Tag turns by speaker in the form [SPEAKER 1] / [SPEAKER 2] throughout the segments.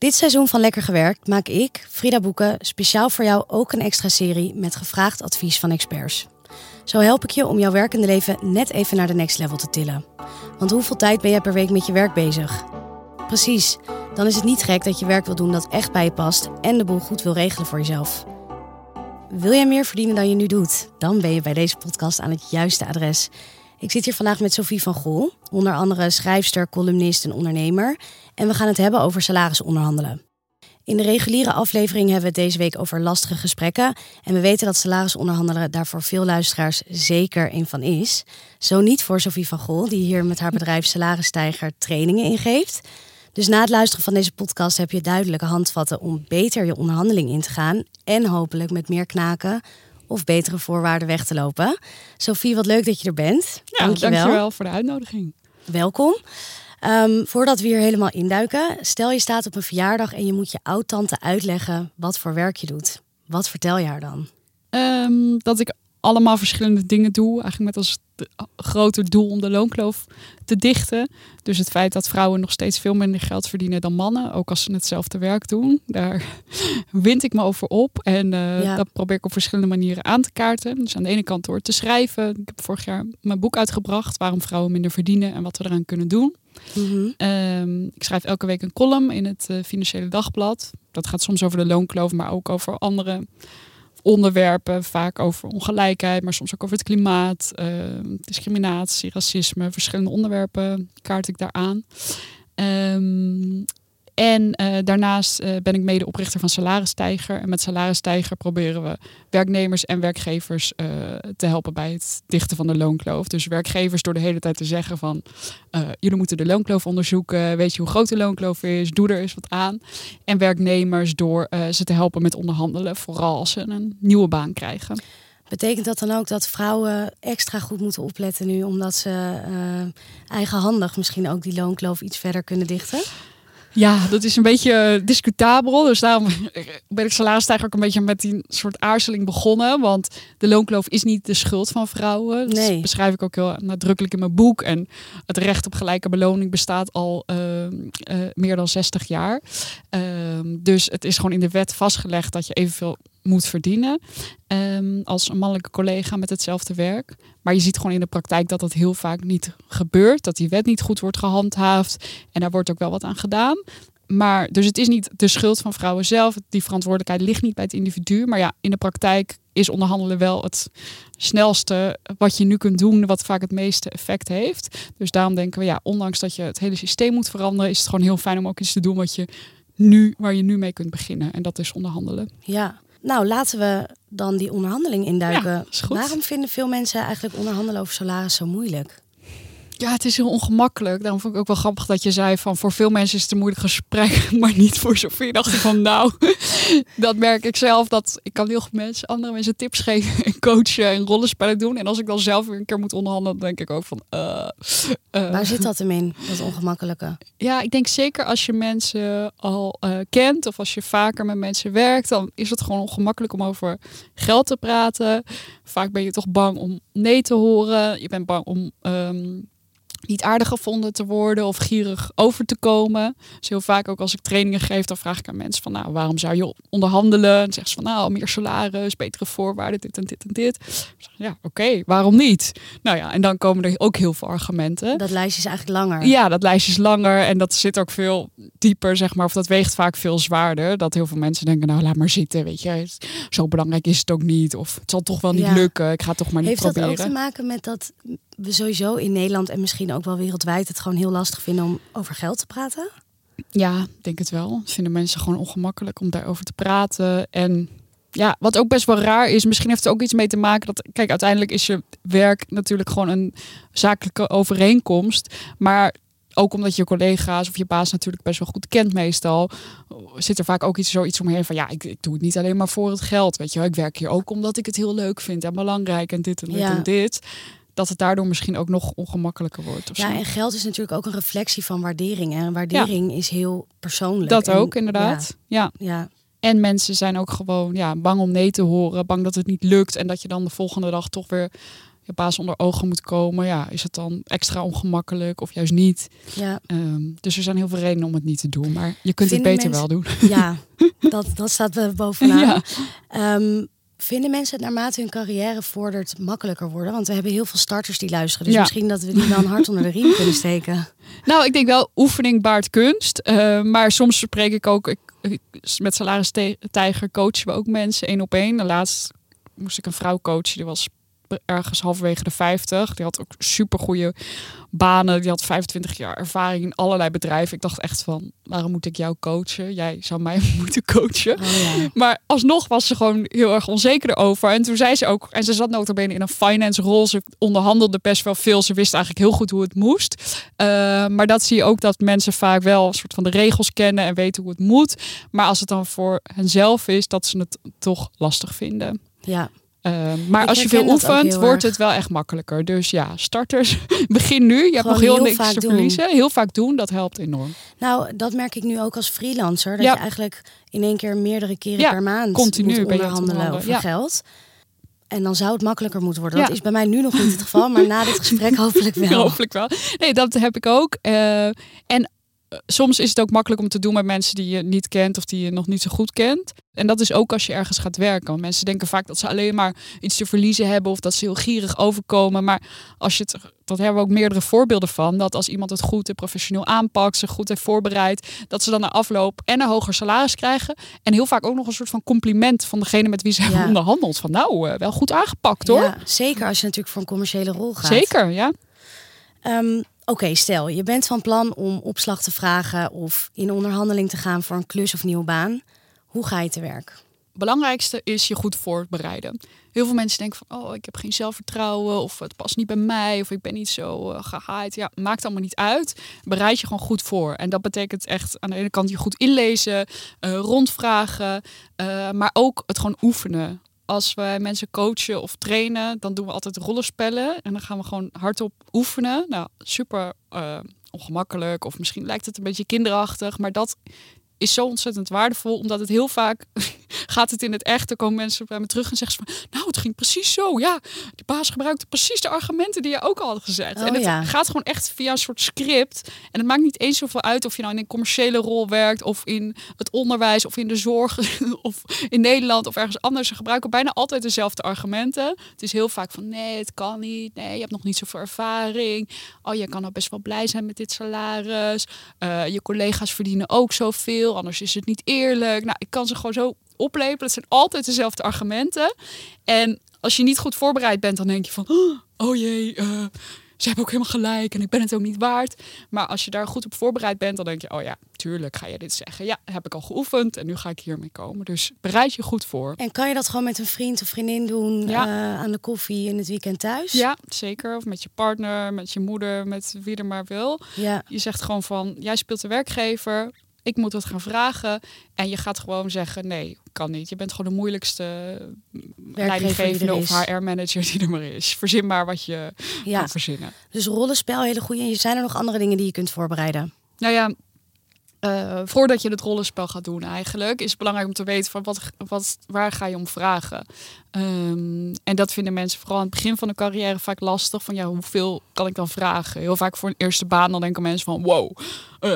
[SPEAKER 1] Dit seizoen van Lekker Gewerkt maak ik, Frida Boeken, speciaal voor jou ook een extra serie met gevraagd advies van experts. Zo help ik je om jouw werkende leven net even naar de next level te tillen. Want hoeveel tijd ben jij per week met je werk bezig? Precies, dan is het niet gek dat je werk wil doen dat echt bij je past en de boel goed wil regelen voor jezelf. Wil jij meer verdienen dan je nu doet? Dan ben je bij deze podcast aan het juiste adres. Ik zit hier vandaag met Sophie van Gol, onder andere schrijfster, columnist en ondernemer. En we gaan het hebben over salarisonderhandelen. In de reguliere aflevering hebben we het deze week over lastige gesprekken. En we weten dat salarisonderhandelen daar voor veel luisteraars zeker een van is. Zo niet voor Sophie van Gol, die hier met haar bedrijf Salarisstijger trainingen ingeeft. Dus na het luisteren van deze podcast heb je duidelijke handvatten om beter je onderhandeling in te gaan. En hopelijk met meer knaken of betere voorwaarden weg te lopen. Sophie, wat leuk dat je er bent.
[SPEAKER 2] Ja, dankjewel. dankjewel voor de uitnodiging.
[SPEAKER 1] Welkom. Um, voordat we hier helemaal induiken, stel je staat op een verjaardag en je moet je oud-tante uitleggen wat voor werk je doet. Wat vertel je haar dan?
[SPEAKER 2] Um, dat ik allemaal verschillende dingen doe. Eigenlijk met als groter doel om de loonkloof te dichten. Dus het feit dat vrouwen nog steeds veel minder geld verdienen dan mannen, ook als ze hetzelfde werk doen, daar wind ik me over op. En uh, dat probeer ik op verschillende manieren aan te kaarten. Dus aan de ene kant door te schrijven. Ik heb vorig jaar mijn boek uitgebracht, waarom vrouwen minder verdienen en wat we eraan kunnen doen. Mm ik schrijf elke week een column in het uh, Financiële Dagblad. Dat gaat soms over de loonkloof, maar ook over andere onderwerpen, vaak over ongelijkheid, maar soms ook over het klimaat, uh, discriminatie, racisme, verschillende onderwerpen kaart ik daar aan. Um, en uh, daarnaast uh, ben ik medeoprichter van Salarisstijger. En met Salarisstijger proberen we werknemers en werkgevers uh, te helpen bij het dichten van de loonkloof. Dus werkgevers door de hele tijd te zeggen van jullie moeten de loonkloof onderzoeken. Weet je hoe groot de loonkloof is? Doe er eens wat aan. En werknemers door ze te helpen met onderhandelen. Vooral als ze een nieuwe baan krijgen.
[SPEAKER 1] Betekent dat dan ook dat vrouwen extra goed moeten opletten nu, omdat ze eigenhandig misschien ook die loonkloof iets verder kunnen dichten?
[SPEAKER 2] Ja, dat is een beetje discutabel. Dus daarom ben ik salarisstijger ook een beetje met die soort aarzeling begonnen. Want de loonkloof is niet de schuld van vrouwen. Dat beschrijf ik ook heel nadrukkelijk in mijn boek. En het recht op gelijke beloning bestaat al uh, uh, meer dan 60 jaar. Uh, dus het is gewoon in de wet vastgelegd dat je evenveel moet verdienen um, als een mannelijke collega met hetzelfde werk. Maar je ziet gewoon in de praktijk dat dat heel vaak niet gebeurt. Dat die wet niet goed wordt gehandhaafd. En daar wordt ook wel wat aan gedaan. Maar dus het is niet de schuld van vrouwen zelf. Die verantwoordelijkheid ligt niet bij het individu. Maar ja, in de praktijk is onderhandelen wel het snelste wat je nu kunt doen, wat vaak het meeste effect heeft. Dus daarom denken we, ja, ondanks dat je het hele systeem moet veranderen, is het gewoon heel fijn om ook iets te doen wat je nu, waar je nu mee kunt beginnen. En dat is onderhandelen.
[SPEAKER 1] Ja, nou, laten we dan die onderhandeling induiken. Waarom vinden veel mensen eigenlijk onderhandelen over salaris zo moeilijk?
[SPEAKER 2] Ja, het is heel ongemakkelijk. Daarom vond ik ook wel grappig dat je zei van voor veel mensen is het een moeilijk gesprek, maar niet voor zoveel. Dacht ik van nou, dat merk ik zelf. Dat ik kan heel goed mensen, andere mensen tips geven en coachen en rollenspellen doen. En als ik dan zelf weer een keer moet onderhandelen, dan denk ik ook van. Uh,
[SPEAKER 1] Waar zit dat hem in, dat ongemakkelijke?
[SPEAKER 2] Ja, ik denk zeker als je mensen al uh, kent of als je vaker met mensen werkt, dan is het gewoon ongemakkelijk om over geld te praten. Vaak ben je toch bang om nee te horen. Je bent bang om. Um, niet aardig gevonden te worden of gierig over te komen. Dus heel vaak ook als ik trainingen geef, dan vraag ik aan mensen van nou, waarom zou je onderhandelen? En zeggen ze van nou, meer salaris, betere voorwaarden, dit en dit en dit. Zeg, ja, oké, waarom niet? Nou ja, en dan komen er ook heel veel argumenten.
[SPEAKER 1] Dat lijstje is eigenlijk langer.
[SPEAKER 2] Ja, dat lijstje is langer en dat zit ook veel dieper, zeg maar. Of dat weegt vaak veel zwaarder. Dat heel veel mensen denken, nou, laat maar zitten, weet je. Zo belangrijk is het ook niet. Of het zal toch wel niet lukken. Ik ga het toch maar niet
[SPEAKER 1] Heeft
[SPEAKER 2] proberen.
[SPEAKER 1] Heeft dat ook te maken met dat we sowieso in Nederland en misschien ook wel wereldwijd het gewoon heel lastig vinden om over geld te praten?
[SPEAKER 2] Ja, denk het wel. Vinden mensen gewoon ongemakkelijk om daarover te praten. En ja, wat ook best wel raar is, misschien heeft het ook iets mee te maken dat, kijk, uiteindelijk is je werk natuurlijk gewoon een zakelijke overeenkomst. Maar ook omdat je collega's of je baas natuurlijk best wel goed kent meestal, zit er vaak ook iets, zoiets omheen van ja, ik, ik doe het niet alleen maar voor het geld. Weet je wel, ik werk hier ook omdat ik het heel leuk vind en belangrijk en dit en dit en dit dat het daardoor misschien ook nog ongemakkelijker wordt. Of
[SPEAKER 1] ja, en geld is natuurlijk ook een reflectie van waardering. En waardering is heel persoonlijk.
[SPEAKER 2] Dat ook, inderdaad. Ja. ja. En mensen zijn ook gewoon ja, bang om nee te horen, bang dat het niet lukt en dat je dan de volgende dag toch weer je baas onder ogen moet komen, ja, is het dan extra ongemakkelijk of juist niet?
[SPEAKER 1] Ja,
[SPEAKER 2] Ehm, dus er zijn heel veel redenen om het niet te doen, maar je kunt
[SPEAKER 1] Vinden
[SPEAKER 2] het beter
[SPEAKER 1] mensen-
[SPEAKER 2] wel doen.
[SPEAKER 1] ja dat, dat staat er bovenaan.
[SPEAKER 2] Ja.
[SPEAKER 1] Ehm, vinden mensen het naarmate hun carrière vordert makkelijker worden? Want we hebben heel veel starters die luisteren. Dus
[SPEAKER 2] Ja.
[SPEAKER 1] misschien dat we die een hart onder de riem kunnen steken.
[SPEAKER 2] Nou, ik denk wel oefening baart kunst. Eh, maar soms spreek ik ook, ik, met Salaris Tijger coachen we ook mensen één op één. Laatst moest ik een vrouw coachen, die was ergens halverwege de 50. Die had ook super goede banen. Die had 25 jaar ervaring in allerlei bedrijven. Ik dacht echt van, waarom moet ik jou coachen? Jij zou mij moeten coachen.
[SPEAKER 1] Oh ja.
[SPEAKER 2] Maar alsnog was ze gewoon heel erg onzeker erover. En toen zei ze ook, en ze zat notabene in een finance rol. Ze onderhandelde best wel veel. Ze wist eigenlijk heel goed hoe het moest. Uh, maar dat zie je ook dat mensen vaak wel een soort van de regels kennen en weten hoe het moet. Maar als het dan voor henzelf is, dat ze het toch lastig vinden.
[SPEAKER 1] ja.
[SPEAKER 2] Uh, maar
[SPEAKER 1] Ik
[SPEAKER 2] als je veel oefent, wordt het wel echt makkelijker. Dus ja, starters, begin nu. Je hebt
[SPEAKER 1] Gewoon
[SPEAKER 2] nog heel,
[SPEAKER 1] heel
[SPEAKER 2] niks te
[SPEAKER 1] doen.
[SPEAKER 2] verliezen. Heel vaak doen, dat helpt enorm.
[SPEAKER 1] Nou, dat merk ik nu ook als freelancer. Dat
[SPEAKER 2] Ja.
[SPEAKER 1] je eigenlijk in één keer meerdere keren
[SPEAKER 2] Ja,
[SPEAKER 1] per maand
[SPEAKER 2] continu
[SPEAKER 1] moet onderhandelen over geld. En dan zou het makkelijker moeten worden. Dat is bij mij nu nog niet het geval, maar na dit gesprek hopelijk wel.
[SPEAKER 2] Hopelijk wel. Nee, dat heb ik ook. Eh, en soms is het ook makkelijk om te doen met mensen die je niet kent of die je nog niet zo goed kent. En dat is ook als je ergens gaat werken. Want mensen denken vaak dat ze alleen maar iets te verliezen hebben of dat ze heel gierig overkomen. Maar als je het, dat hebben we ook meerdere voorbeelden van, dat als iemand het goed en professioneel aanpakt, zich goed heeft voorbereid, dat ze dan na afloop en een hoger salaris krijgen. En heel vaak ook nog een soort van compliment van degene met wie ze hebben
[SPEAKER 1] Ja.
[SPEAKER 2] onderhandeld. Van nou, eh, wel goed aangepakt hoor.
[SPEAKER 1] Ja, zeker als je natuurlijk voor een commerciële rol gaat.
[SPEAKER 2] Zeker, ja.
[SPEAKER 1] Ehm, Oké, stel je bent van plan om opslag te vragen of in onderhandeling te gaan voor een klus of nieuwe baan. Hoe ga je te werk?
[SPEAKER 2] belangrijkste is je goed voorbereiden. Heel veel mensen denken van, oh, ik heb geen zelfvertrouwen of het past niet bij mij of ik ben niet zo uh, gehaaid. Ja, maakt allemaal niet uit. Bereid je gewoon goed voor. En dat betekent echt aan de ene kant je goed inlezen, uh, rondvragen, uh, maar ook het gewoon oefenen. Als wij mensen coachen of trainen, dan doen we altijd rollenspellen en dan gaan we gewoon hardop oefenen. Nou, super uh, ongemakkelijk of misschien lijkt het een beetje kinderachtig, maar dat is zo ontzettend waardevol, omdat het heel vaak gaat het in het echt. Dan komen mensen bij me terug en zeggen ze van, nou, het ging precies zo. Ja, die baas gebruikte precies de argumenten die je ook al had gezegd.
[SPEAKER 1] Oh,
[SPEAKER 2] en het
[SPEAKER 1] ja.
[SPEAKER 2] gaat gewoon echt via een soort script. En het maakt niet eens zoveel uit of je nou in een commerciële rol werkt, of in het onderwijs, of in de zorg, of in Nederland, of ergens anders. Ze gebruiken bijna altijd dezelfde argumenten. Het is heel vaak van, nee, het kan niet. Nee, je hebt nog niet zoveel ervaring. Oh, je kan nou best wel blij zijn met dit salaris. Uh, je collega's verdienen ook zoveel, anders is het niet eerlijk. Nou, ik kan ze gewoon zo oplepelen. Het zijn altijd dezelfde argumenten. En als je niet goed voorbereid bent, dan denk je van, oh jee, uh, ze hebben ook helemaal gelijk en ik ben het ook niet waard. Maar als je daar goed op voorbereid bent, dan denk je, oh ja, tuurlijk ga je dit zeggen. Ja, heb ik al geoefend en nu ga ik hiermee komen. Dus bereid je goed voor.
[SPEAKER 1] En kan je dat gewoon met een vriend of vriendin doen
[SPEAKER 2] Ja.
[SPEAKER 1] uh, aan de koffie in het weekend thuis?
[SPEAKER 2] Ja, zeker. Of met je partner, met je moeder, met wie er maar wil.
[SPEAKER 1] Ja,
[SPEAKER 2] Je zegt gewoon van, jij speelt de werkgever, ik moet het gaan vragen. En je gaat gewoon zeggen, nee, kan niet. Je bent gewoon de moeilijkste
[SPEAKER 1] die
[SPEAKER 2] leidinggevende of. HR-manager die er maar is. Verzin maar wat je
[SPEAKER 1] ja.
[SPEAKER 2] kan verzinnen.
[SPEAKER 1] Dus rollenspel, hele goede. En zijn er nog andere dingen die je kunt voorbereiden?
[SPEAKER 2] Nou ja, eh, voordat je het rollenspel gaat doen eigenlijk, is het belangrijk om te weten van wat, wat, waar ga je om vragen. Ehm, en dat vinden mensen vooral aan het begin van de carrière vaak lastig. Van ja, hoeveel kan ik dan vragen? Heel vaak voor een eerste baan dan denken mensen van wow. eh,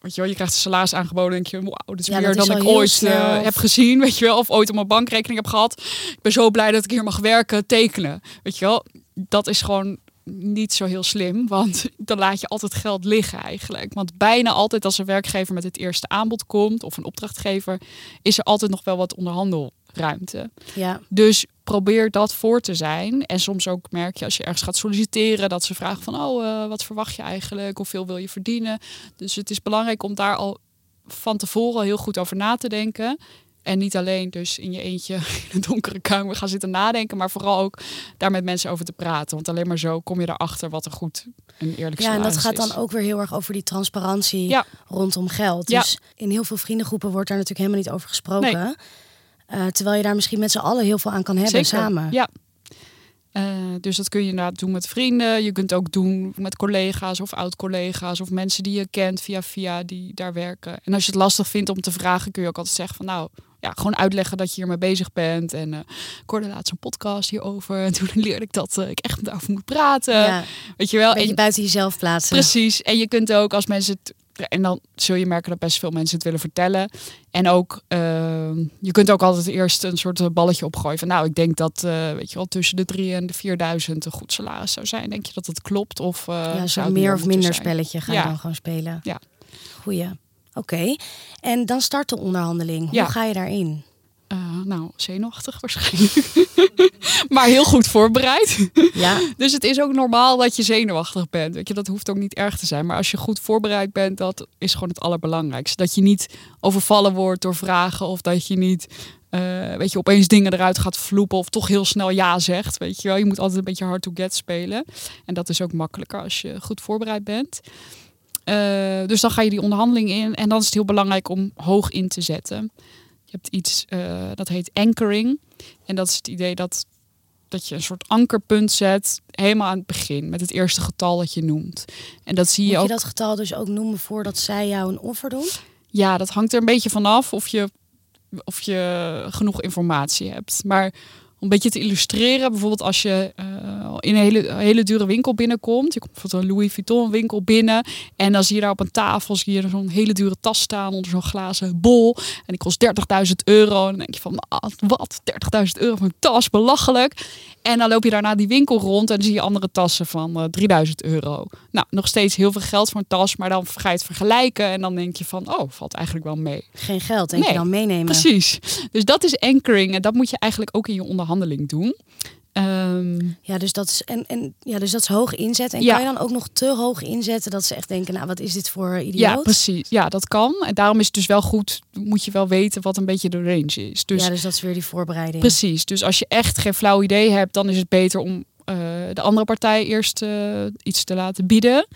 [SPEAKER 2] weet je, wel, je krijgt een salaris aangeboden en denk je, wauw, dit is
[SPEAKER 1] Ja,
[SPEAKER 2] meer
[SPEAKER 1] is
[SPEAKER 2] dan ik ooit eh, heb gezien, weet je wel, of ooit op mijn bankrekening heb gehad. Ik ben zo blij dat ik hier mag werken, tekenen. Weet je wel, dat is gewoon niet zo heel slim, want dan laat je altijd geld liggen eigenlijk. Want bijna altijd als een werkgever met het eerste aanbod komt of een opdrachtgever, is er altijd nog wel wat onderhandelruimte.
[SPEAKER 1] Ja,
[SPEAKER 2] Dus probeer dat voor te zijn. En soms ook merk je als je ergens gaat solliciteren dat ze vragen van oh, eh, wat verwacht je eigenlijk? Hoeveel wil je verdienen? Dus het is belangrijk om daar al van tevoren heel goed over na te denken. En niet alleen dus in je eentje in een donkere kamer gaan zitten nadenken, maar vooral ook daar met mensen over te praten. Want alleen maar zo kom je erachter wat er goed en eerlijk
[SPEAKER 1] ja en dat gaat
[SPEAKER 2] is.
[SPEAKER 1] dan ook weer heel erg over die transparantie
[SPEAKER 2] Ja.
[SPEAKER 1] rondom geld.
[SPEAKER 2] Ja.
[SPEAKER 1] Dus in heel veel vriendengroepen wordt daar natuurlijk helemaal niet over gesproken. Eh, terwijl je daar misschien met z'n allen heel veel aan kan hebben
[SPEAKER 2] Zeker.
[SPEAKER 1] samen.
[SPEAKER 2] Ja. Eh, dus dat kun je inderdaad doen met vrienden. Je kunt ook doen met collega's of oud-collega's of mensen die je kent via via die daar werken. En als je het lastig vindt om te vragen, kun je ook altijd zeggen van nou, ja, gewoon uitleggen dat je hiermee bezig bent. En uh, ik hoorde laatst een podcast hierover. En toen leerde ik dat uh, ik echt daarover moet praten. Ja, Weet je wel.
[SPEAKER 1] En je buiten jezelf plaatsen.
[SPEAKER 2] Precies. En je kunt ook als mensen het en dan zul je merken dat best veel mensen het willen vertellen. En ook, uh, je kunt ook altijd eerst een soort balletje opgooien. Van nou, ik denk dat, weet je wel, tussen de 3 en de 4000 een goed salaris zou zijn. Denk je dat het klopt? Of
[SPEAKER 1] ja, zo'n meer of minder zijn? spelletje ga je dan gewoon spelen.
[SPEAKER 2] Ja.
[SPEAKER 1] Goeie. Oké. En dan start de onderhandeling. Hoe ga je daarin?
[SPEAKER 2] Uh, nou, zenuwachtig waarschijnlijk. maar heel goed voorbereid.
[SPEAKER 1] Ja.
[SPEAKER 2] dus het is ook normaal dat je zenuwachtig bent. Weet je, dat hoeft ook niet erg te zijn. Maar als je goed voorbereid bent, dat is gewoon het allerbelangrijkste. Dat je niet overvallen wordt door vragen of dat je niet uh, weet je, opeens dingen eruit gaat vloepen of toch heel snel ja zegt. Weet je wel, je moet altijd een beetje hard to get spelen. En dat is ook makkelijker als je goed voorbereid bent. Uh, dus dan ga je die onderhandeling in en dan is het heel belangrijk om hoog in te zetten hebt iets uh, dat heet anchoring. En dat is het idee dat, dat je een soort ankerpunt zet helemaal aan het begin met het eerste getal dat je noemt. En dat zie je
[SPEAKER 1] Moet
[SPEAKER 2] ook.
[SPEAKER 1] je dat getal dus ook noemen voordat zij jou een offer doen?
[SPEAKER 2] Ja, dat hangt er een beetje vanaf of je, of je genoeg informatie hebt. Maar een beetje te illustreren. Bijvoorbeeld als je uh, in een hele, hele dure winkel binnenkomt. Je komt bijvoorbeeld een Louis Vuitton winkel binnen. En dan zie je daar op een tafel zie je zo'n hele dure tas staan onder zo'n glazen bol. En die kost 30.000 euro. En dan denk je van, ah, wat? 30.000 euro voor een tas? Belachelijk. En dan loop je daarna die winkel rond en dan zie je andere tassen van uh, 3000 euro. Nou, nog steeds heel veel geld voor een tas. Maar dan ga je het vergelijken. En dan denk je van, oh, valt eigenlijk wel mee.
[SPEAKER 1] Geen geld, denk nee, je dan meenemen.
[SPEAKER 2] Precies. Dus dat is anchoring. En dat moet je eigenlijk ook in je onderhandeling handeling doen. Um,
[SPEAKER 1] ja, dus dat is en, en ja, dus dat is hoog inzetten. En ja. kan je dan ook nog te hoog inzetten dat ze echt denken, nou, wat is dit voor idioot?
[SPEAKER 2] Ja, precies. Ja, dat kan. En daarom is het dus wel goed, moet je wel weten wat een beetje de range is. Dus,
[SPEAKER 1] ja, dus dat is weer die voorbereiding.
[SPEAKER 2] Precies. Dus als je echt geen flauw idee hebt, dan is het beter om uh, de andere partij eerst uh, iets te laten bieden.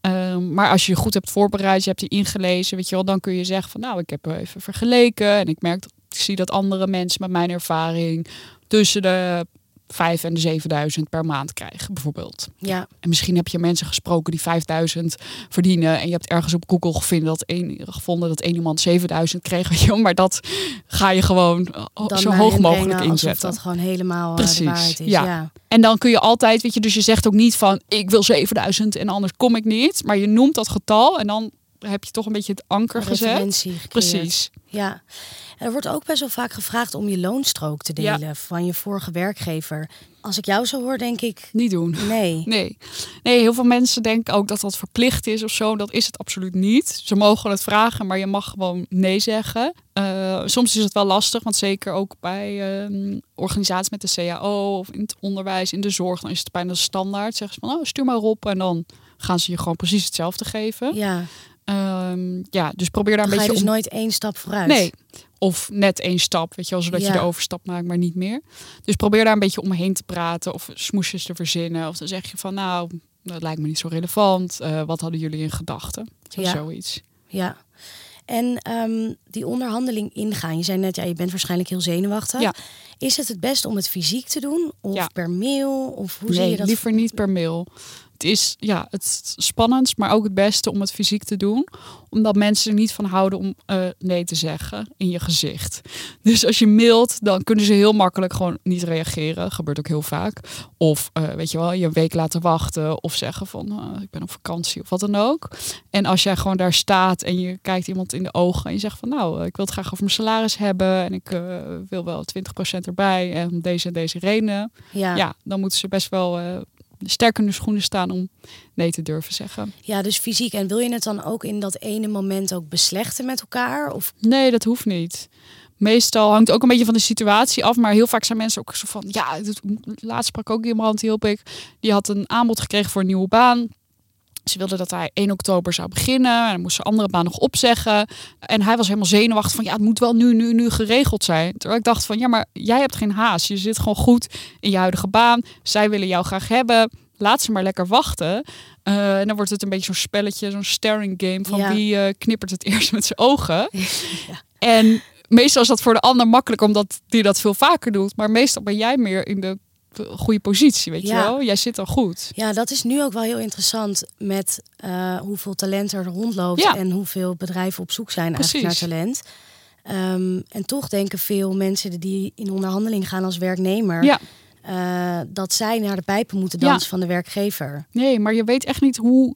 [SPEAKER 2] Um, maar als je je goed hebt voorbereid, je hebt je ingelezen, weet je wel, dan kun je zeggen van, nou, ik heb even vergeleken en ik merk dat ik zie dat andere mensen met mijn ervaring tussen de 5 en de 7000 per maand krijgen, bijvoorbeeld.
[SPEAKER 1] Ja.
[SPEAKER 2] En misschien heb je mensen gesproken die 5000 verdienen. En je hebt ergens op Google gevonden dat één, gevonden dat één iemand 7000 kreeg. Je, maar dat ga je gewoon dan zo hoog mogelijk inzetten.
[SPEAKER 1] dat gewoon helemaal eh, Precies. de waarheid is. Ja. ja.
[SPEAKER 2] En dan kun je altijd, weet je, dus je zegt ook niet van ik wil 7000 en anders kom ik niet. Maar je noemt dat getal en dan heb je toch een beetje het anker gezet. Precies.
[SPEAKER 1] Ja. Er wordt ook best wel vaak gevraagd om je loonstrook te delen van je vorige werkgever. Als ik jou zo hoor, denk ik.
[SPEAKER 2] Niet doen.
[SPEAKER 1] Nee.
[SPEAKER 2] Nee. Nee, heel veel mensen denken ook dat dat verplicht is of zo. Dat is het absoluut niet. Ze mogen het vragen, maar je mag gewoon nee zeggen. Uh, soms is het wel lastig, want zeker ook bij uh, organisaties met de CAO of in het onderwijs, in de zorg, dan is het bijna standaard. Zeggen ze van, oh, stuur maar op en dan gaan ze je gewoon precies hetzelfde geven.
[SPEAKER 1] Ja.
[SPEAKER 2] Um, ja, dus probeer daar een
[SPEAKER 1] ga
[SPEAKER 2] beetje.
[SPEAKER 1] Je dus
[SPEAKER 2] om...
[SPEAKER 1] nooit één stap vooruit.
[SPEAKER 2] Nee. Of net één stap, weet je wel, zodat
[SPEAKER 1] Ja.
[SPEAKER 2] je de overstap maakt, maar niet meer. Dus probeer daar een beetje omheen te praten of smoesjes te verzinnen. Of dan zeg je van, nou, dat lijkt me niet zo relevant. Eh, wat hadden jullie in gedachten? Of
[SPEAKER 1] Ja.
[SPEAKER 2] zoiets.
[SPEAKER 1] Ja. En ehm, die onderhandeling ingaan. Je zei net, ja, je bent waarschijnlijk heel zenuwachtig.
[SPEAKER 2] Ja.
[SPEAKER 1] Is het het beste om het fysiek te doen? Of
[SPEAKER 2] Ja.
[SPEAKER 1] per mail? Of hoe zie
[SPEAKER 2] nee,
[SPEAKER 1] je dat?
[SPEAKER 2] liever niet per mail. Het is ja, het spannendst, maar ook het beste om het fysiek te doen. Omdat mensen er niet van houden om eh, nee te zeggen in je gezicht. Dus als je mailt, dan kunnen ze heel makkelijk gewoon niet reageren. Gebeurt ook heel vaak. Of eh, weet je wel, je een week laten wachten. Of zeggen van eh, ik ben op vakantie of wat dan ook. En als jij gewoon daar staat en je kijkt iemand in de ogen en je zegt van nou, ik wil het graag over mijn salaris hebben. En ik wil wel 20% erbij. En om deze en deze redenen.
[SPEAKER 1] Ja.
[SPEAKER 2] Ja, dan moeten ze best wel sterk in de schoenen staan om nee te durven zeggen.
[SPEAKER 1] ja, dus fysiek. En wil je het dan ook in dat ene moment ook beslechten met elkaar? Of
[SPEAKER 2] Nee, dat hoeft niet. Meestal hangt ook een beetje van de situatie af, maar heel vaak zijn mensen ook zo van, ja, laatst sprak ook iemand, hielp ik, die had een aanbod gekregen voor een nieuwe baan. Ze wilde dat hij 1 oktober zou beginnen en dan moest zijn andere baan nog opzeggen. En hij was helemaal zenuwachtig van, ja, het moet wel nu, nu, nu geregeld zijn. Terwijl ik dacht van, ja, maar jij hebt geen haast. Je zit gewoon goed in je huidige baan. Zij willen jou graag hebben. Laat ze maar lekker wachten. Eh, en dan wordt het een beetje zo'n spelletje, zo'n staring game van
[SPEAKER 1] Ja.
[SPEAKER 2] wie eh, knippert het eerst met zijn ogen.
[SPEAKER 1] Ja.
[SPEAKER 2] En meestal is dat voor de ander makkelijk, omdat die dat veel vaker doet. Maar meestal ben jij meer in de goede positie, weet
[SPEAKER 1] Ja.
[SPEAKER 2] je wel? Jij zit al goed.
[SPEAKER 1] Ja, dat is nu ook wel heel interessant met eh, hoeveel talent er rondloopt
[SPEAKER 2] Ja.
[SPEAKER 1] en hoeveel bedrijven op zoek zijn eigenlijk naar talent. Ehm, en toch denken veel mensen die in onderhandeling gaan als werknemer,
[SPEAKER 2] Ja.
[SPEAKER 1] eh, dat zij naar de pijpen moeten dansen van de werkgever.
[SPEAKER 2] Nee, maar je weet echt niet hoe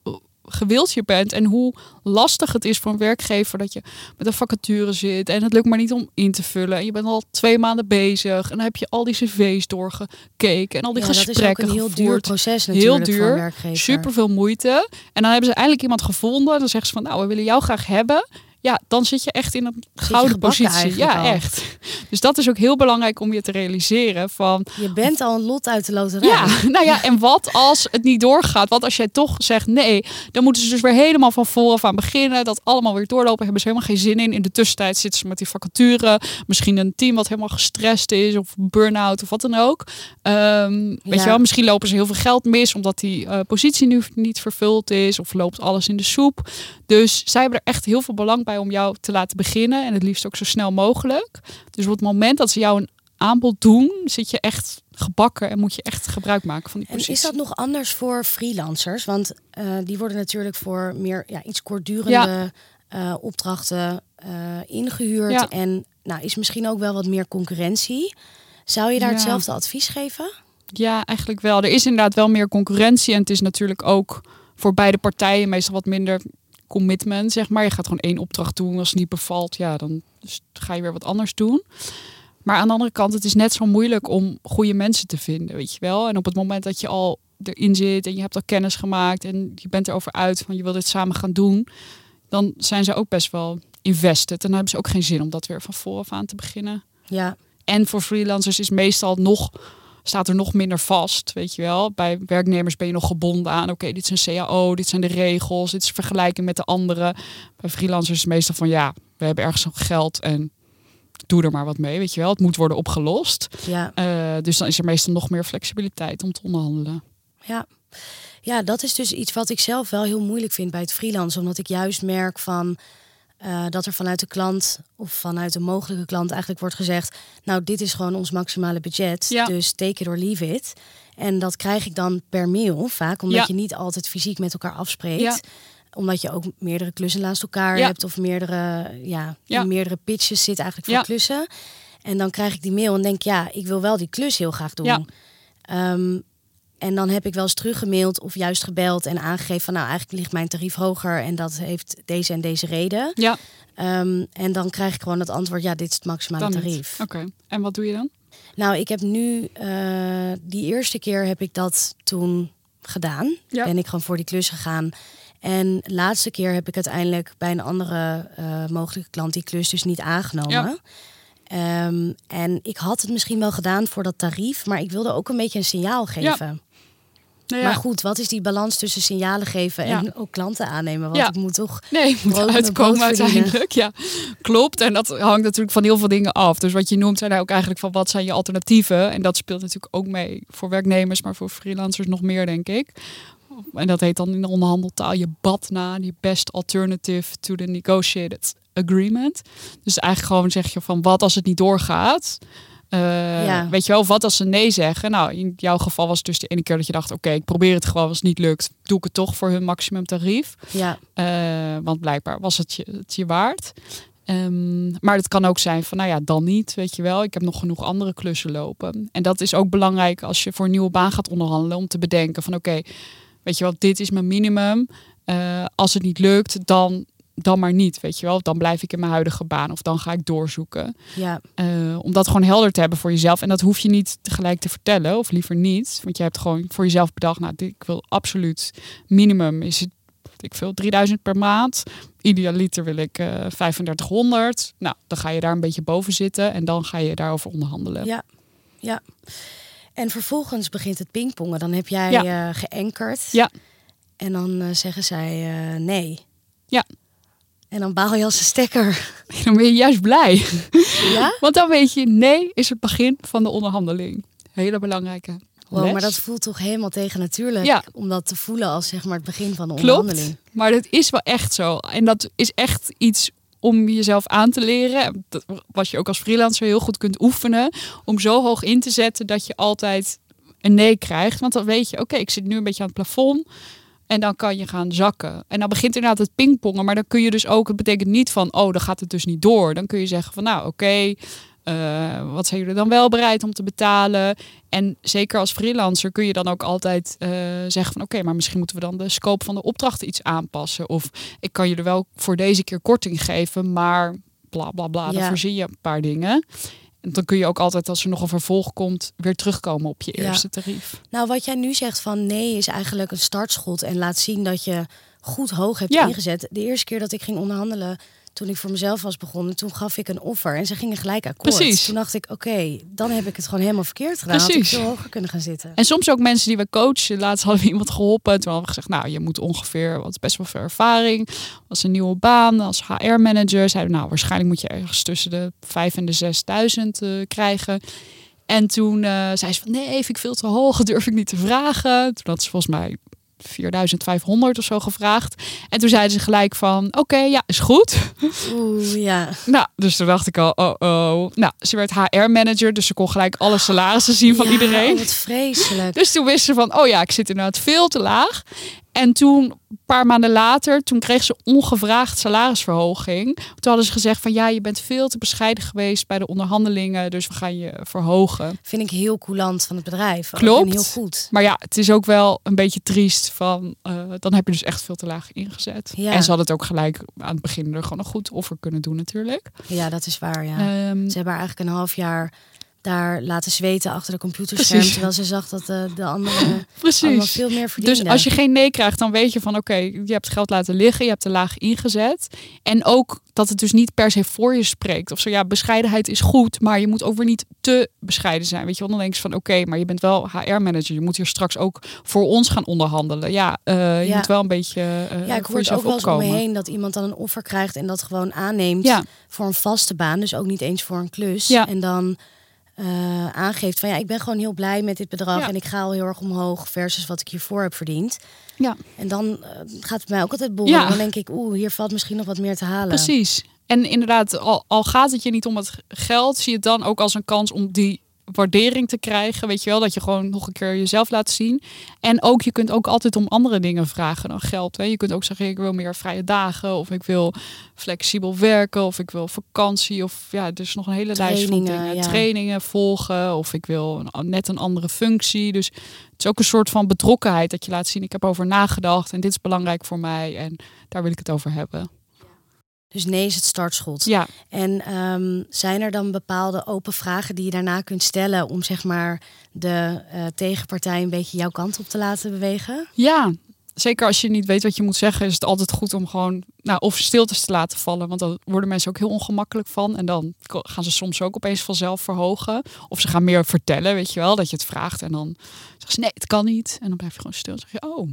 [SPEAKER 2] gewild je bent en hoe lastig het is voor een werkgever dat je met een vacature zit en het lukt maar niet om in te vullen. En je bent al twee maanden bezig en dan heb je al die cv's doorgekeken en al die
[SPEAKER 1] Ja, dat is ook
[SPEAKER 2] gesprekken
[SPEAKER 1] een heel duur proces
[SPEAKER 2] Heel
[SPEAKER 1] natuurlijk een
[SPEAKER 2] duur,
[SPEAKER 1] werkgever.
[SPEAKER 2] Super veel moeite. En dan hebben ze eindelijk iemand gevonden. Dan zeggen ze van, nou, we willen jou graag hebben. Ja, dan zit je echt in een gouden positie. Ja,
[SPEAKER 1] al.
[SPEAKER 2] echt. Dus dat is ook heel belangrijk om je te realiseren van,
[SPEAKER 1] Je bent al een lot uit de loterij.
[SPEAKER 2] ja, nou ja, en wat als het niet doorgaat? Wat als jij toch zegt nee? Dan moeten ze dus weer helemaal van vooraf aan beginnen. Dat allemaal weer doorlopen. Hebben ze helemaal geen zin in. In de tussentijd zitten ze met die vacature. Misschien een team wat helemaal gestrest is. Of burn-out of wat dan ook. Ehm, Weet
[SPEAKER 1] Ja.
[SPEAKER 2] je wel, misschien lopen ze heel veel geld mis. Omdat die eh, positie nu niet vervuld is. Of loopt alles in de soep. Dus zij hebben er echt heel veel belang bij om jou te laten beginnen. En het liefst ook zo snel mogelijk. Dus op het moment dat ze jou een aanbod doen, zit je echt gebakken en moet je echt gebruik maken van die
[SPEAKER 1] En
[SPEAKER 2] positie.
[SPEAKER 1] is dat nog anders voor freelancers? Want eh, die worden natuurlijk voor meer ja, iets kortdurende eh, opdrachten eh, ingehuurd.
[SPEAKER 2] Ja.
[SPEAKER 1] En nou, is misschien ook wel wat meer concurrentie. Zou je daar hetzelfde advies geven?
[SPEAKER 2] Ja, eigenlijk wel. Er is inderdaad wel meer concurrentie. En het is natuurlijk ook voor beide partijen meestal wat minder commitment, zeg maar. Je gaat gewoon één opdracht doen. Als het niet bevalt, ja, dan ga je weer wat anders doen. Maar aan de andere kant, het is net zo moeilijk om goede mensen te vinden, weet je wel. En op het moment dat je al erin zit en je hebt al kennis gemaakt en je bent erover uit van je wil dit samen gaan doen, dan zijn ze ook best wel invested. En dan hebben ze ook geen zin om dat weer van vooraf aan te beginnen.
[SPEAKER 1] Ja,
[SPEAKER 2] En voor freelancers is meestal nog, staat er nog minder vast, weet je wel. Bij werknemers ben je nog gebonden aan, oké, dit is een CAO, dit zijn de regels, dit is vergelijking met de anderen. Bij freelancers is het meestal van, ja, we hebben ergens nog geld en doe er maar wat mee, weet je wel. Het moet worden opgelost.
[SPEAKER 1] ja,
[SPEAKER 2] Eh, dus dan is er meestal nog meer flexibiliteit om te onderhandelen.
[SPEAKER 1] ja. Ja, dat is dus iets wat ik zelf wel heel moeilijk vind bij het freelancen. Omdat ik juist merk van eh, dat er vanuit de klant of vanuit de mogelijke klant eigenlijk wordt gezegd: Nou, dit is gewoon ons maximale budget.
[SPEAKER 2] Ja.
[SPEAKER 1] Dus take it or leave it. En dat krijg ik dan per mail vaak, omdat
[SPEAKER 2] Ja.
[SPEAKER 1] je niet altijd fysiek met elkaar afspreekt.
[SPEAKER 2] Ja.
[SPEAKER 1] Omdat je ook meerdere klussen naast elkaar hebt of meerdere, ja, meerdere pitches zit eigenlijk voor klussen. En dan krijg ik die mail en denk, ja, ik wil wel die klus heel graag doen.
[SPEAKER 2] Ja.
[SPEAKER 1] En dan heb ik wel eens teruggemaild of juist gebeld en aangegeven van nou eigenlijk ligt mijn tarief hoger en dat heeft deze en deze reden.
[SPEAKER 2] Ja,
[SPEAKER 1] Ehm, en dan krijg ik gewoon het antwoord, ja, dit is het maximale
[SPEAKER 2] dan
[SPEAKER 1] tarief.
[SPEAKER 2] Oké, en wat doe je dan?
[SPEAKER 1] Nou, ik heb nu, eh, die eerste keer heb ik dat toen gedaan.
[SPEAKER 2] Ja.
[SPEAKER 1] Ben ik gewoon voor die klus gegaan. En de laatste keer heb ik uiteindelijk bij een andere eh, mogelijke klant die klus dus niet aangenomen.
[SPEAKER 2] Ja.
[SPEAKER 1] Ehm, en ik had het misschien wel gedaan voor dat tarief, maar ik wilde ook een beetje een signaal geven.
[SPEAKER 2] Nou
[SPEAKER 1] Maar goed, wat is die balans tussen signalen geven en
[SPEAKER 2] Ja.
[SPEAKER 1] ook klanten aannemen? Want
[SPEAKER 2] Ja.
[SPEAKER 1] ik moet toch.
[SPEAKER 2] Nee, moet uitkomen uiteindelijk. Ja, klopt. En dat hangt natuurlijk van heel veel dingen af. Dus wat je noemt zijn daar ook eigenlijk van wat zijn je alternatieven. En dat speelt natuurlijk ook mee voor werknemers, maar voor freelancers nog meer, denk ik. En dat heet dan in de onderhandeltaal je BATNA, die Best Alternative to the Negotiated Agreement. Dus eigenlijk gewoon zeg je van wat als het niet doorgaat. Eh,
[SPEAKER 1] Ja.
[SPEAKER 2] Weet je wel, wat als ze nee zeggen? Nou, in jouw geval was het dus de ene keer dat je dacht, oké, ik probeer het gewoon, als het niet lukt, doe ik het toch voor hun maximumtarief.
[SPEAKER 1] Ja,
[SPEAKER 2] Eh, want blijkbaar was het je, het je waard. Ehm, maar het kan ook zijn van, nou ja, dan niet, weet je wel. Ik heb nog genoeg andere klussen lopen. En dat is ook belangrijk als je voor een nieuwe baan gaat onderhandelen. Om te bedenken van, oké, weet je wel, dit is mijn minimum. Eh, als het niet lukt, dan, dan maar niet, weet je wel. Dan blijf ik in mijn huidige baan of dan ga ik doorzoeken.
[SPEAKER 1] ja,
[SPEAKER 2] Eh, om dat gewoon helder te hebben voor jezelf. En dat hoef je niet tegelijk te vertellen, of liever niet. Want je hebt gewoon voor jezelf bedacht, nou, ik wil absoluut minimum is het, ik veel, 3000 per maand. Idealiter wil ik eh 3500. Nou, dan ga je daar een beetje boven zitten en dan ga je daarover onderhandelen.
[SPEAKER 1] ja, ja. En vervolgens begint het pingpongen. Dan heb jij eh geankerd.
[SPEAKER 2] Ja.
[SPEAKER 1] En dan zeggen zij nee.
[SPEAKER 2] Ja.
[SPEAKER 1] En dan baal je als een stekker.
[SPEAKER 2] Dan ben je juist blij.
[SPEAKER 1] Ja?
[SPEAKER 2] Want dan weet je, nee is het begin van de onderhandeling. Hele belangrijke
[SPEAKER 1] Wow,
[SPEAKER 2] les.
[SPEAKER 1] maar dat voelt toch helemaal tegen natuurlijk.
[SPEAKER 2] Ja.
[SPEAKER 1] Om dat te voelen als zeg maar het begin van de
[SPEAKER 2] Klopt,
[SPEAKER 1] onderhandeling.
[SPEAKER 2] maar dat is wel echt zo. En dat is echt iets om jezelf aan te leren. Dat, wat je ook als freelancer heel goed kunt oefenen. Om zo hoog in te zetten dat je altijd een nee krijgt. Want dan weet je, oké, ik zit nu een beetje aan het plafond. En dan kan je gaan zakken. En dan begint inderdaad het pingpongen. Maar dan kun je dus ook, het betekent niet van, oh, dan gaat het dus niet door. Dan kun je zeggen van, nou, oké, eh, wat zijn jullie dan wel bereid om te betalen? En zeker als freelancer kun je dan ook altijd uh, zeggen van, oké, maar misschien moeten we dan de scope van de opdrachten iets aanpassen. Of ik kan je er wel voor deze keer korting geven, maar bla bla bla. Dan voorzie je een paar dingen. En dan kun je ook altijd, als er nog een vervolg komt, weer terugkomen op je eerste tarief.
[SPEAKER 1] Nou, wat jij nu zegt van nee is eigenlijk een startschot en laat zien dat je goed hoog hebt ingezet. De eerste keer dat ik ging onderhandelen, toen ik voor mezelf was begonnen, toen gaf ik een offer en ze gingen gelijk akkoord. Precies. Toen dacht ik, oké, dan heb ik het gewoon helemaal verkeerd gedaan. Precies. Had ik veel hoger kunnen gaan zitten.
[SPEAKER 2] En soms ook mensen die we coachen. Laatst hadden we iemand geholpen. Toen hadden we gezegd, nou, je moet ongeveer, wat best wel veel ervaring. Was een nieuwe baan als HR-manager. Zeiden, nou, waarschijnlijk moet je ergens tussen de 5 en de 6000 uh, krijgen. En toen uh, zei ze van, nee, vind ik veel te hoog, durf ik niet te vragen. Toen had ze volgens mij 4500 of zo gevraagd. En toen zeiden ze gelijk van, oké, ja, is goed.
[SPEAKER 1] Oeh, ja.
[SPEAKER 2] nou, dus toen dacht ik al, oh, oh. Nou, ze werd HR-manager, dus ze kon gelijk alle salarissen zien van iedereen.
[SPEAKER 1] wat vreselijk.
[SPEAKER 2] Dus toen wist ze van, oh ja, ik zit inderdaad veel te laag. En toen, een paar maanden later, toen kreeg ze ongevraagd salarisverhoging. Toen hadden ze gezegd van ja, je bent veel te bescheiden geweest bij de onderhandelingen, dus we gaan je verhogen.
[SPEAKER 1] Vind ik heel coulant van het bedrijf.
[SPEAKER 2] Klopt.
[SPEAKER 1] heel goed.
[SPEAKER 2] Maar ja, het is ook wel een beetje triest van, uh, dan heb je dus echt veel te laag ingezet. Ja. En ze hadden het ook gelijk aan het begin er gewoon een goed offer kunnen doen natuurlijk.
[SPEAKER 1] Ja, dat is waar, ja. Um, ze hebben eigenlijk een half jaar daar laten zweten achter de computerscherm. Terwijl ze zag dat de, de andere Precies. veel meer verdienden.
[SPEAKER 2] Dus als je geen nee krijgt, dan weet je van oké, je hebt geld laten liggen, je hebt te laag ingezet. En ook dat het dus niet per se voor je spreekt. Of zo ja, bescheidenheid is goed, maar je moet ook weer niet te bescheiden zijn. Weet je dan denk je van oké, maar je bent wel HR-manager. Je moet hier straks ook voor ons gaan onderhandelen. Ja, uh, je moet wel een beetje uh,
[SPEAKER 1] Ja, ik hoor ook wel eens om me heen dat iemand dan een offer krijgt en dat gewoon aanneemt ja. voor een vaste baan. Dus ook niet eens voor een klus. Ja. En dan uh, aangeeft van ja, ik ben gewoon heel blij met dit bedrag en ik ga al heel erg omhoog versus wat ik hiervoor heb verdiend. Ja. En dan uh, gaat het mij ook altijd boeren. Ja. Dan denk ik, oeh, hier valt misschien nog wat meer te halen.
[SPEAKER 2] Precies. En inderdaad, al, al gaat het je niet om het geld, zie je het dan ook als een kans om die waardering te krijgen. Weet je wel, dat je gewoon nog een keer jezelf laat zien. En ook, je kunt ook altijd om andere dingen vragen dan geld. Hè. Je kunt ook zeggen, ik wil meer vrije dagen. Of ik wil flexibel werken. Of ik wil vakantie. Of ja, dus nog een hele lijst van dingen. Trainingen volgen. Of ik wil net een andere functie. Dus het is ook een soort van betrokkenheid dat je laat zien. Ik heb over nagedacht en dit is belangrijk voor mij. En daar wil ik het over hebben.
[SPEAKER 1] Dus nee is het startschot. Ja. En ehm, zijn er dan bepaalde open vragen die je daarna kunt stellen om zeg maar de uh, tegenpartij een beetje jouw kant op te laten bewegen?
[SPEAKER 2] Ja, zeker als je niet weet wat je moet zeggen, is het altijd goed om gewoon nou, of stiltes te laten vallen. Want dan worden mensen ook heel ongemakkelijk van. En dan gaan ze soms ook opeens vanzelf verhogen. Of ze gaan meer vertellen, weet je wel, dat je het vraagt. En dan zeggen ze nee, het kan niet. En dan blijf je gewoon stil. En zeg je, oh,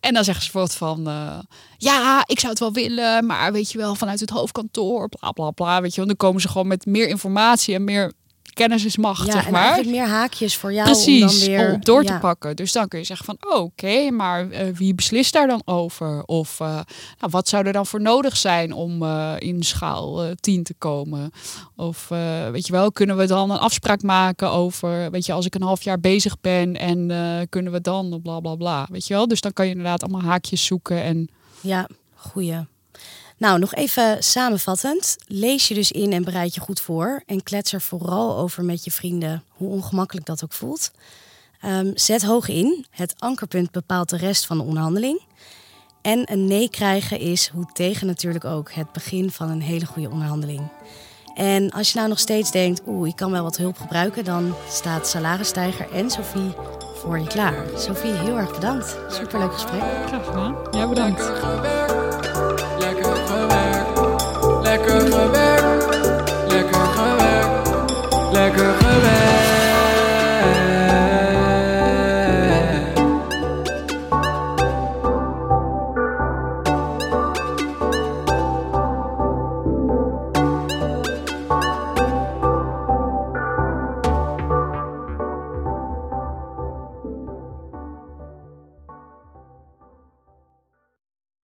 [SPEAKER 2] en dan zeggen ze bijvoorbeeld van, uh, ja, ik zou het wel willen, maar weet je wel, vanuit het hoofdkantoor, bla bla bla, weet je. Dan komen ze gewoon met meer informatie en meer kennis is macht, ja, zeg maar.
[SPEAKER 1] meer haakjes voor jou Precies, om dan weer...
[SPEAKER 2] om door te pakken. Dus dan kun je zeggen van, oh, oké, maar uh, wie beslist daar dan over? Of uh, nou, wat zou er dan voor nodig zijn om uh, in schaal 10 te komen? Of weet je wel, kunnen we dan een afspraak maken over, weet je, als ik een half jaar bezig ben en kunnen we dan bla bla bla, weet je wel? Dus dan kan je inderdaad allemaal haakjes zoeken en...
[SPEAKER 1] Ja, goeie. Nou, nog even samenvattend. Lees je dus in en bereid je goed voor. En klets er vooral over met je vrienden, hoe ongemakkelijk dat ook voelt. Um, zet hoog in. Het ankerpunt bepaalt de rest van de onderhandeling. En een nee krijgen is, hoe tegen natuurlijk ook, het begin van een hele goede onderhandeling. En als je nou nog steeds denkt, oeh, ik kan wel wat hulp gebruiken, dan staat Salarisstijger en Sophie voor je klaar. Sophie, heel erg bedankt. Superleuk gesprek.
[SPEAKER 2] Graag gedaan. Ja, bedankt.